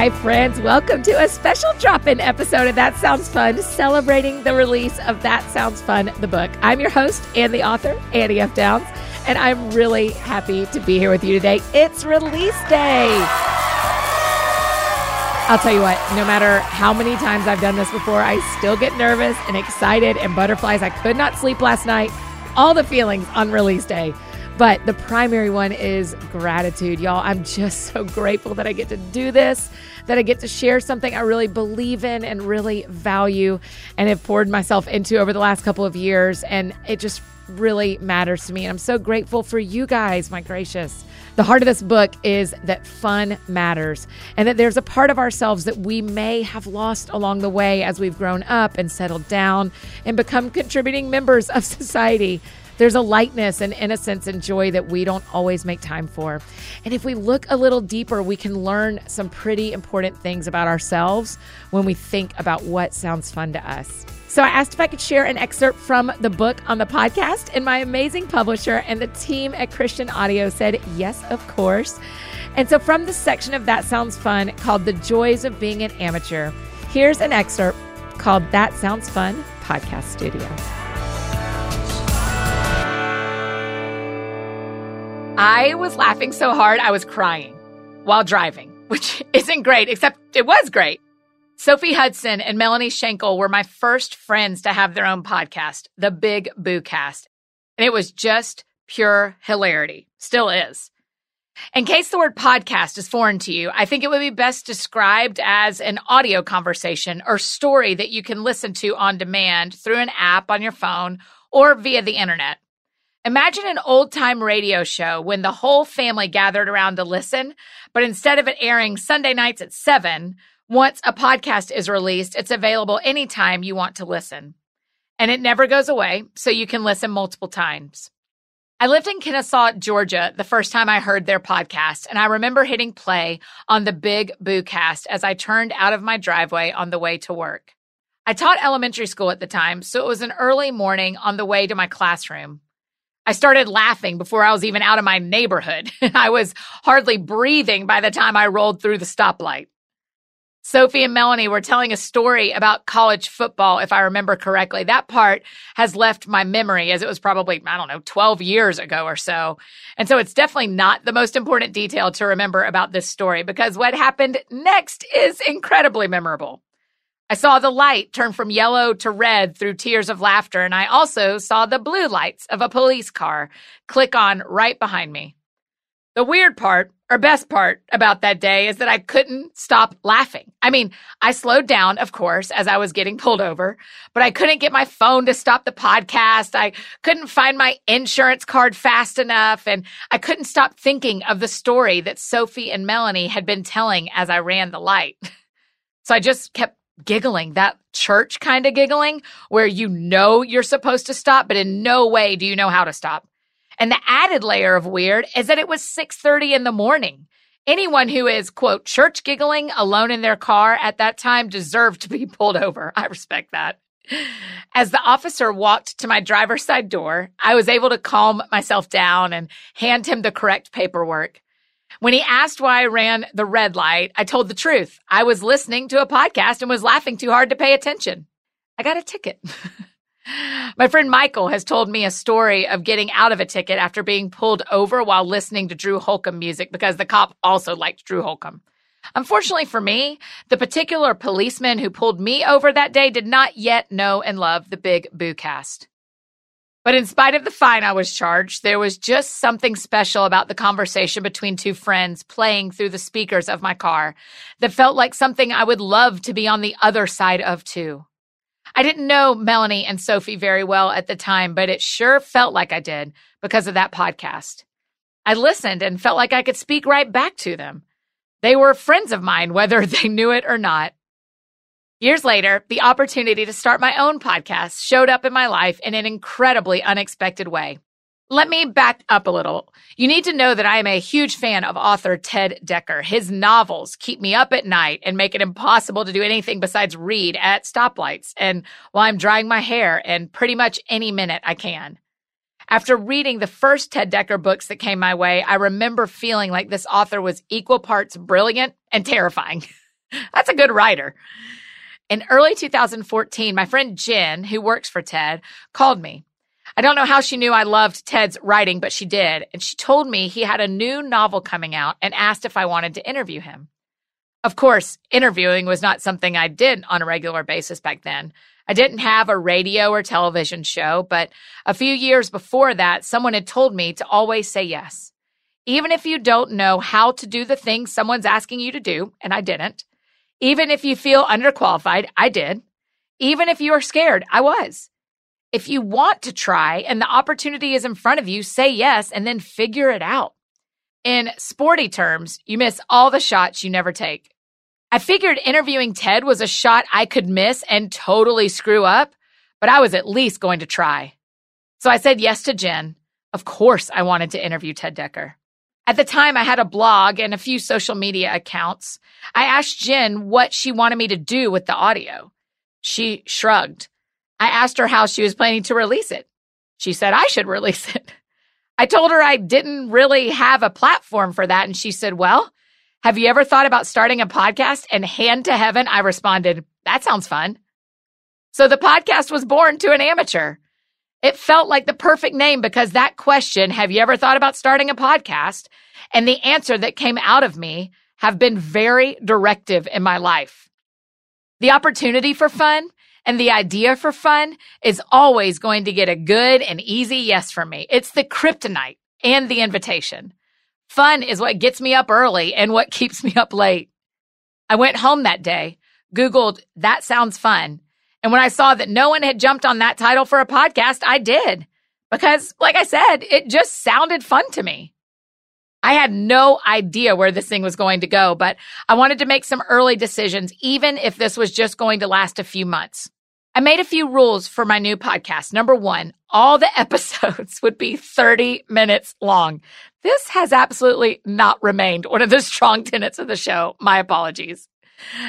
Hi, friends. Welcome to a special drop in episode of That Sounds Fun, celebrating the release of That Sounds Fun, the book. I'm your host and the author, Annie F. Downs, and I'm really happy to be here with you today. It's release day. I'll tell you what, no matter how many times I've done this before, I still get nervous and excited and butterflies. I could not sleep last night. All the feelings on release day. But the primary one is gratitude, y'all. I'm just so grateful that I get to do this, that I get to share something I really believe in and really value and have poured myself into over the last couple of years. And it just really matters to me. And I'm so grateful for you guys, my gracious. The heart of this book is that fun matters and that there's a part of ourselves that we may have lost along the way as we've grown up and settled down and become contributing members of society. There's a lightness and innocence and joy that we don't always make time for. And if we look a little deeper, we can learn some pretty important things about ourselves when we think about what sounds fun to us. So I asked if I could share an excerpt from the book on the podcast, and my amazing publisher and the team at Christian Audio said, Yes, of course. And so from the section of That Sounds Fun called The Joys of Being an Amateur, here's an excerpt called That Sounds Fun Podcast Studio. I was laughing so hard I was crying while driving, which isn't great, except it was great. Sophie Hudson and Melanie Shankle were my first friends to have their own podcast, The Big Boo Cast. And it was just pure hilarity. Still is. In case the word podcast is foreign to you, I think it would be best described as an audio conversation or story that you can listen to on demand through an app on your phone or via the internet. Imagine an old time radio show when the whole family gathered around to listen, but instead of it airing Sunday nights at 7, once a podcast is released, it's available anytime you want to listen. And it never goes away, so you can listen multiple times. I lived in Kennesaw, Georgia, the first time I heard their podcast, and I remember hitting play on the Big Boo cast as I turned out of my driveway on the way to work. I taught elementary school at the time, so it was an early morning on the way to my classroom. I started laughing before I was even out of my neighborhood. I was hardly breathing by the time I rolled through the stoplight. Sophie and Melanie were telling a story about college football, if I remember correctly. That part has left my memory as it was probably, I don't know, 12 years ago or so. And so it's definitely not the most important detail to remember about this story because what happened next is incredibly memorable. I saw the light turn from yellow to red through tears of laughter, and I also saw the blue lights of a police car click on right behind me. The weird part, or best part about that day, is that I couldn't stop laughing. I mean, I slowed down, of course, as I was getting pulled over, but I couldn't get my phone to stop the podcast. I couldn't find my insurance card fast enough, and I couldn't stop thinking of the story that Sophie and Melanie had been telling as I ran the light. So I just kept giggling, that church kind of giggling where you know you're supposed to stop, but in no way do you know how to stop. And the added layer of weird is that it was 6:30 in the morning. Anyone who is quote church giggling alone in their car at that time deserved to be pulled over. I respect that. As the officer walked to my driver's side door, I was able to calm myself down and hand him the correct paperwork. When he asked why I ran the red light, I told the truth. I was listening to a podcast and was laughing too hard to pay attention. I got a ticket. My friend Michael has told me a story of getting out of a ticket after being pulled over while listening to Drew Holcomb music because the cop also liked Drew Holcomb. Unfortunately for me, the particular policeman who pulled me over that day did not yet know and love the Big Boo cast. But in spite of the fine I was charged, there was just something special about the conversation between two friends playing through the speakers of my car that felt like something I would love to be on the other side of too. I didn't know Melanie and Sophie very well at the time, but it sure felt like I did because of that podcast. I listened and felt like I could speak right back to them. They were friends of mine, whether they knew it or not. Years later, the opportunity to start my own podcast showed up in my life in an incredibly unexpected way. Let me back up a little. You need to know that I am a huge fan of author Ted Dekker. His novels keep me up at night and make it impossible to do anything besides read at stoplights and while I'm drying my hair and pretty much any minute I can. After reading the first Ted Dekker books that came my way, I remember feeling like this author was equal parts brilliant and terrifying. That's a good writer. In early 2014, my friend Jen, who works for Ted, called me I don't know how she knew I loved Ted's writing, but she did. And she told me he had a new novel coming out and asked if I wanted to interview him. Of course, interviewing was not something I did on a regular basis back then. I didn't have a radio or television show, but a few years before that, someone had told me to always say yes. Even if you don't know how to do the thing someone's asking you to do, and I didn't. Even if you feel underqualified, I did. Even if you are scared, I was. If you want to try and the opportunity is in front of you, say yes and then figure it out. In sporty terms, you miss all the shots you never take. I figured interviewing Ted was a shot I could miss and totally screw up, but I was at least going to try. So I said yes to Jen. Of course, I wanted to interview Ted Dekker. At the time, I had a blog and a few social media accounts. I asked Jen what she wanted me to do with the audio. She shrugged. I asked her how she was planning to release it. She said I should release it. I told her I didn't really have a platform for that. And she said, Well, have you ever thought about starting a podcast? And hand to heaven, I responded, That sounds fun. So the podcast was born to an amateur. It felt like the perfect name because that question, have you ever thought about starting a podcast? And the answer that came out of me have been very directive in my life. The opportunity for fun and the idea for fun is always going to get a good and easy yes from me. It's the kryptonite and the invitation. Fun is what gets me up early and what keeps me up late. I went home that day, Googled, that sounds fun. And when I saw that no one had jumped on that title for a podcast, I did. Because, like I said, it just sounded fun to me. I had no idea where this thing was going to go, but I wanted to make some early decisions, even if this was just going to last a few months. I made a few rules for my new podcast. Number one, all the episodes would be 30 minutes long. This has absolutely not remained one of the strong tenets of the show. My apologies.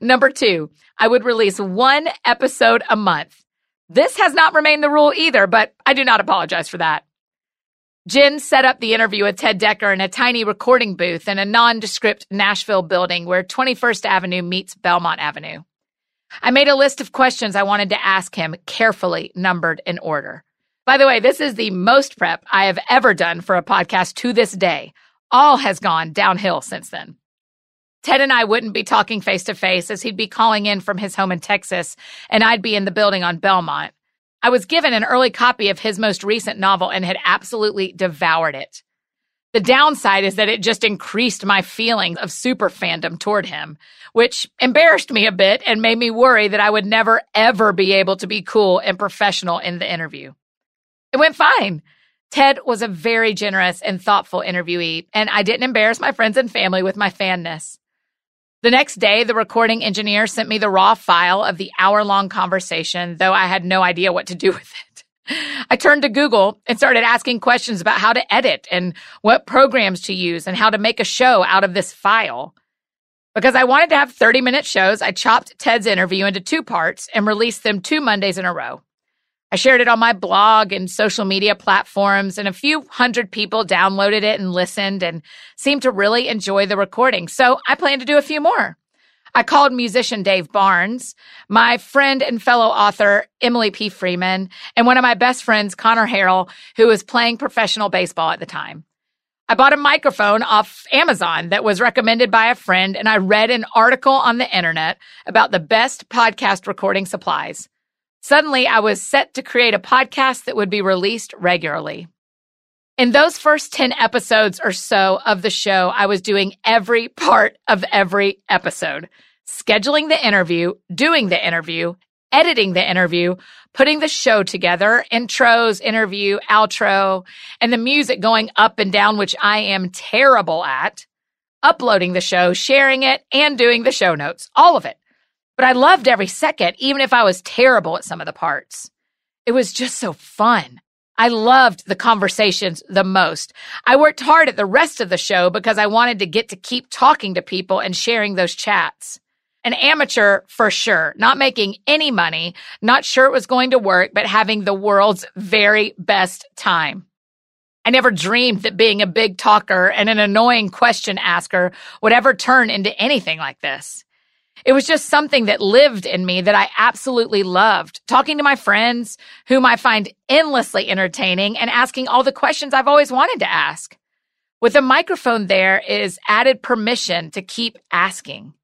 Number two, I would release one episode a month. This has not remained the rule either, but I do not apologize for that. Jen set up the interview with Ted Dekker in a tiny recording booth in a nondescript Nashville building where 21st Avenue meets Belmont Avenue. I made a list of questions I wanted to ask him, carefully numbered in order. By the way, this is the most prep I have ever done for a podcast to this day. All has gone downhill since then. Ted and I wouldn't be talking face to face as he'd be calling in from his home in Texas and I'd be in the building on Belmont. I was given an early copy of his most recent novel and had absolutely devoured it. The downside is that it just increased my feelings of super fandom toward him, which embarrassed me a bit and made me worry that I would never, ever be able to be cool and professional in the interview. It went fine. Ted was a very generous and thoughtful interviewee, and I didn't embarrass my friends and family with my fanness. The next day, the recording engineer sent me the raw file of the hour long conversation, though I had no idea what to do with it. I turned to Google and started asking questions about how to edit and what programs to use and how to make a show out of this file. Because I wanted to have 30 minute shows, I chopped Ted's interview into two parts and released them two Mondays in a row. I shared it on my blog and social media platforms, and a few hundred people downloaded it and listened and seemed to really enjoy the recording. So I plan to do a few more. I called musician Dave Barnes, my friend and fellow author Emily P. Freeman, and one of my best friends, Connor Harrell, who was playing professional baseball at the time. I bought a microphone off Amazon that was recommended by a friend, and I read an article on the internet about the best podcast recording supplies. Suddenly, I was set to create a podcast that would be released regularly. In those first 10 episodes or so of the show, I was doing every part of every episode scheduling the interview, doing the interview, editing the interview, putting the show together, intros, interview, outro, and the music going up and down, which I am terrible at, uploading the show, sharing it, and doing the show notes, all of it. But I loved every second, even if I was terrible at some of the parts. It was just so fun. I loved the conversations the most. I worked hard at the rest of the show because I wanted to get to keep talking to people and sharing those chats. An amateur for sure, not making any money, not sure it was going to work, but having the world's very best time. I never dreamed that being a big talker and an annoying question asker would ever turn into anything like this. It was just something that lived in me that I absolutely loved. Talking to my friends, whom I find endlessly entertaining, and asking all the questions I've always wanted to ask. With a microphone there is added permission to keep asking.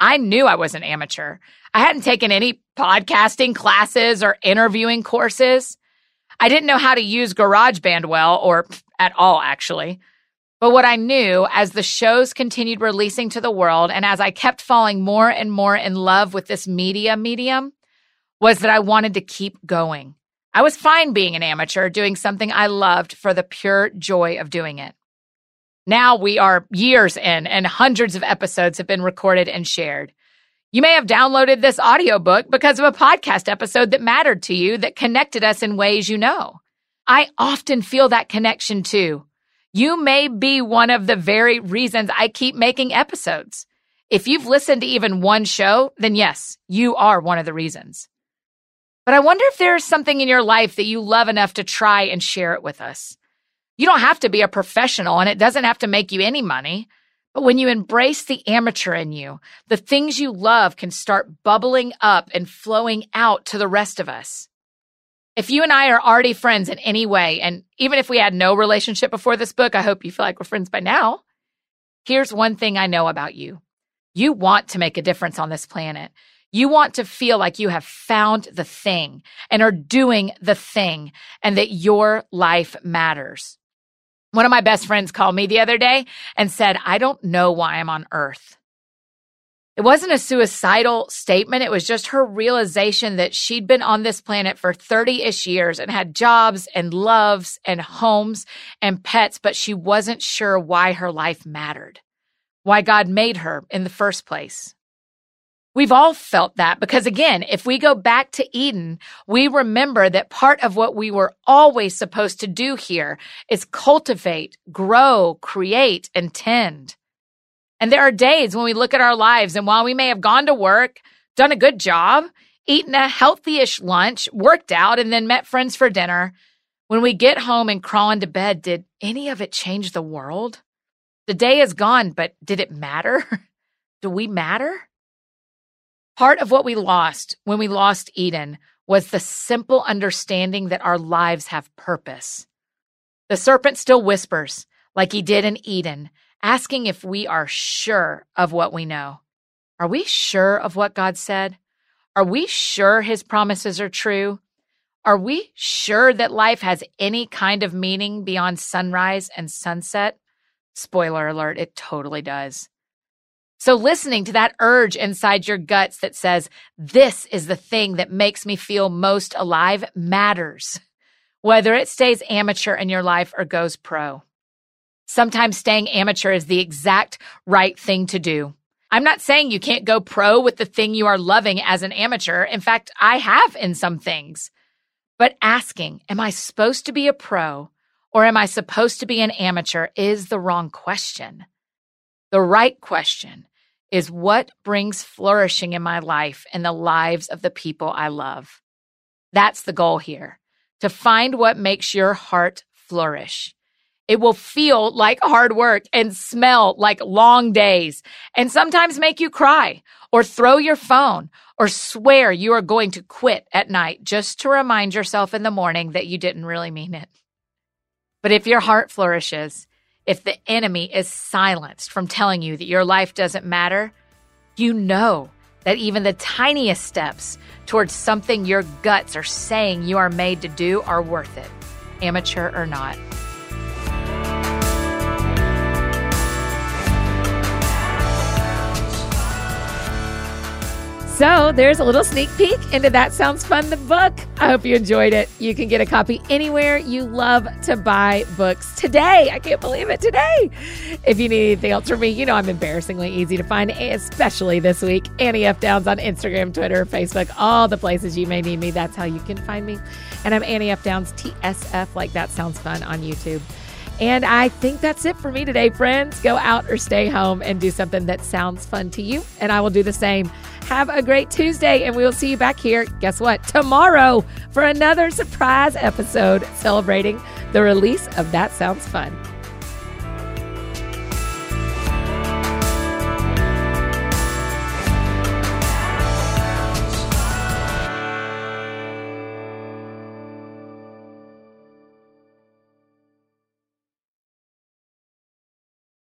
I knew I was an amateur. I hadn't taken any podcasting classes or interviewing courses. I didn't know how to use GarageBand well, or at all, actually. But what I knew as the shows continued releasing to the world and as I kept falling more and more in love with this media medium was that I wanted to keep going. I was fine being an amateur, doing something I loved for the pure joy of doing it. Now we are years in and hundreds of episodes have been recorded and shared. You may have downloaded this audiobook because of a podcast episode that mattered to you that connected us in ways you know. I often feel that connection too. You may be one of the very reasons I keep making episodes. If you've listened to even one show, then yes, you are one of the reasons. But I wonder if there's something in your life that you love enough to try and share it with us. You don't have to be a professional and it doesn't have to make you any money. But when you embrace the amateur in you, the things you love can start bubbling up and flowing out to the rest of us. If you and I are already friends in any way, and even if we had no relationship before this book, I hope you feel like we're friends by now. Here's one thing I know about you you want to make a difference on this planet. You want to feel like you have found the thing and are doing the thing and that your life matters. One of my best friends called me the other day and said, I don't know why I'm on earth. It wasn't a suicidal statement. It was just her realization that she'd been on this planet for 30 ish years and had jobs and loves and homes and pets, but she wasn't sure why her life mattered, why God made her in the first place. We've all felt that because again, if we go back to Eden, we remember that part of what we were always supposed to do here is cultivate, grow, create, and tend. And there are days when we look at our lives and while we may have gone to work, done a good job, eaten a healthy-ish lunch, worked out, and then met friends for dinner, when we get home and crawl into bed, did any of it change the world? The day is gone, but did it matter? Do we matter? Part of what we lost when we lost Eden was the simple understanding that our lives have purpose. The serpent still whispers, like he did in Eden, asking if we are sure of what we know. Are we sure of what God said? Are we sure his promises are true? Are we sure that life has any kind of meaning beyond sunrise and sunset? Spoiler alert, it totally does. So, listening to that urge inside your guts that says, This is the thing that makes me feel most alive matters, whether it stays amateur in your life or goes pro. Sometimes staying amateur is the exact right thing to do. I'm not saying you can't go pro with the thing you are loving as an amateur. In fact, I have in some things. But asking, am I supposed to be a pro or am I supposed to be an amateur is the wrong question. The right question is what brings flourishing in my life and the lives of the people I love. That's the goal here to find what makes your heart flourish. It will feel like hard work and smell like long days and sometimes make you cry or throw your phone or swear you are going to quit at night just to remind yourself in the morning that you didn't really mean it. But if your heart flourishes, if the enemy is silenced from telling you that your life doesn't matter, you know that even the tiniest steps towards something your guts are saying you are made to do are worth it, amateur or not. So there's a little sneak peek into That Sounds Fun, the book. I hope you enjoyed it. You can get a copy anywhere you love to buy books today. I can't believe it today. If you need anything else from me, you know I'm embarrassingly easy to find, especially this week. Annie F. Downs on Instagram, Twitter, Facebook, all the places you may need me. That's how you can find me. And I'm Annie F. Downs, TSF, like that sounds fun on YouTube. And I think that's it for me today, friends. Go out or stay home and do something that sounds fun to you. And I will do the same. Have a great Tuesday, and we will see you back here. Guess what? Tomorrow for another surprise episode celebrating the release of That Sounds Fun.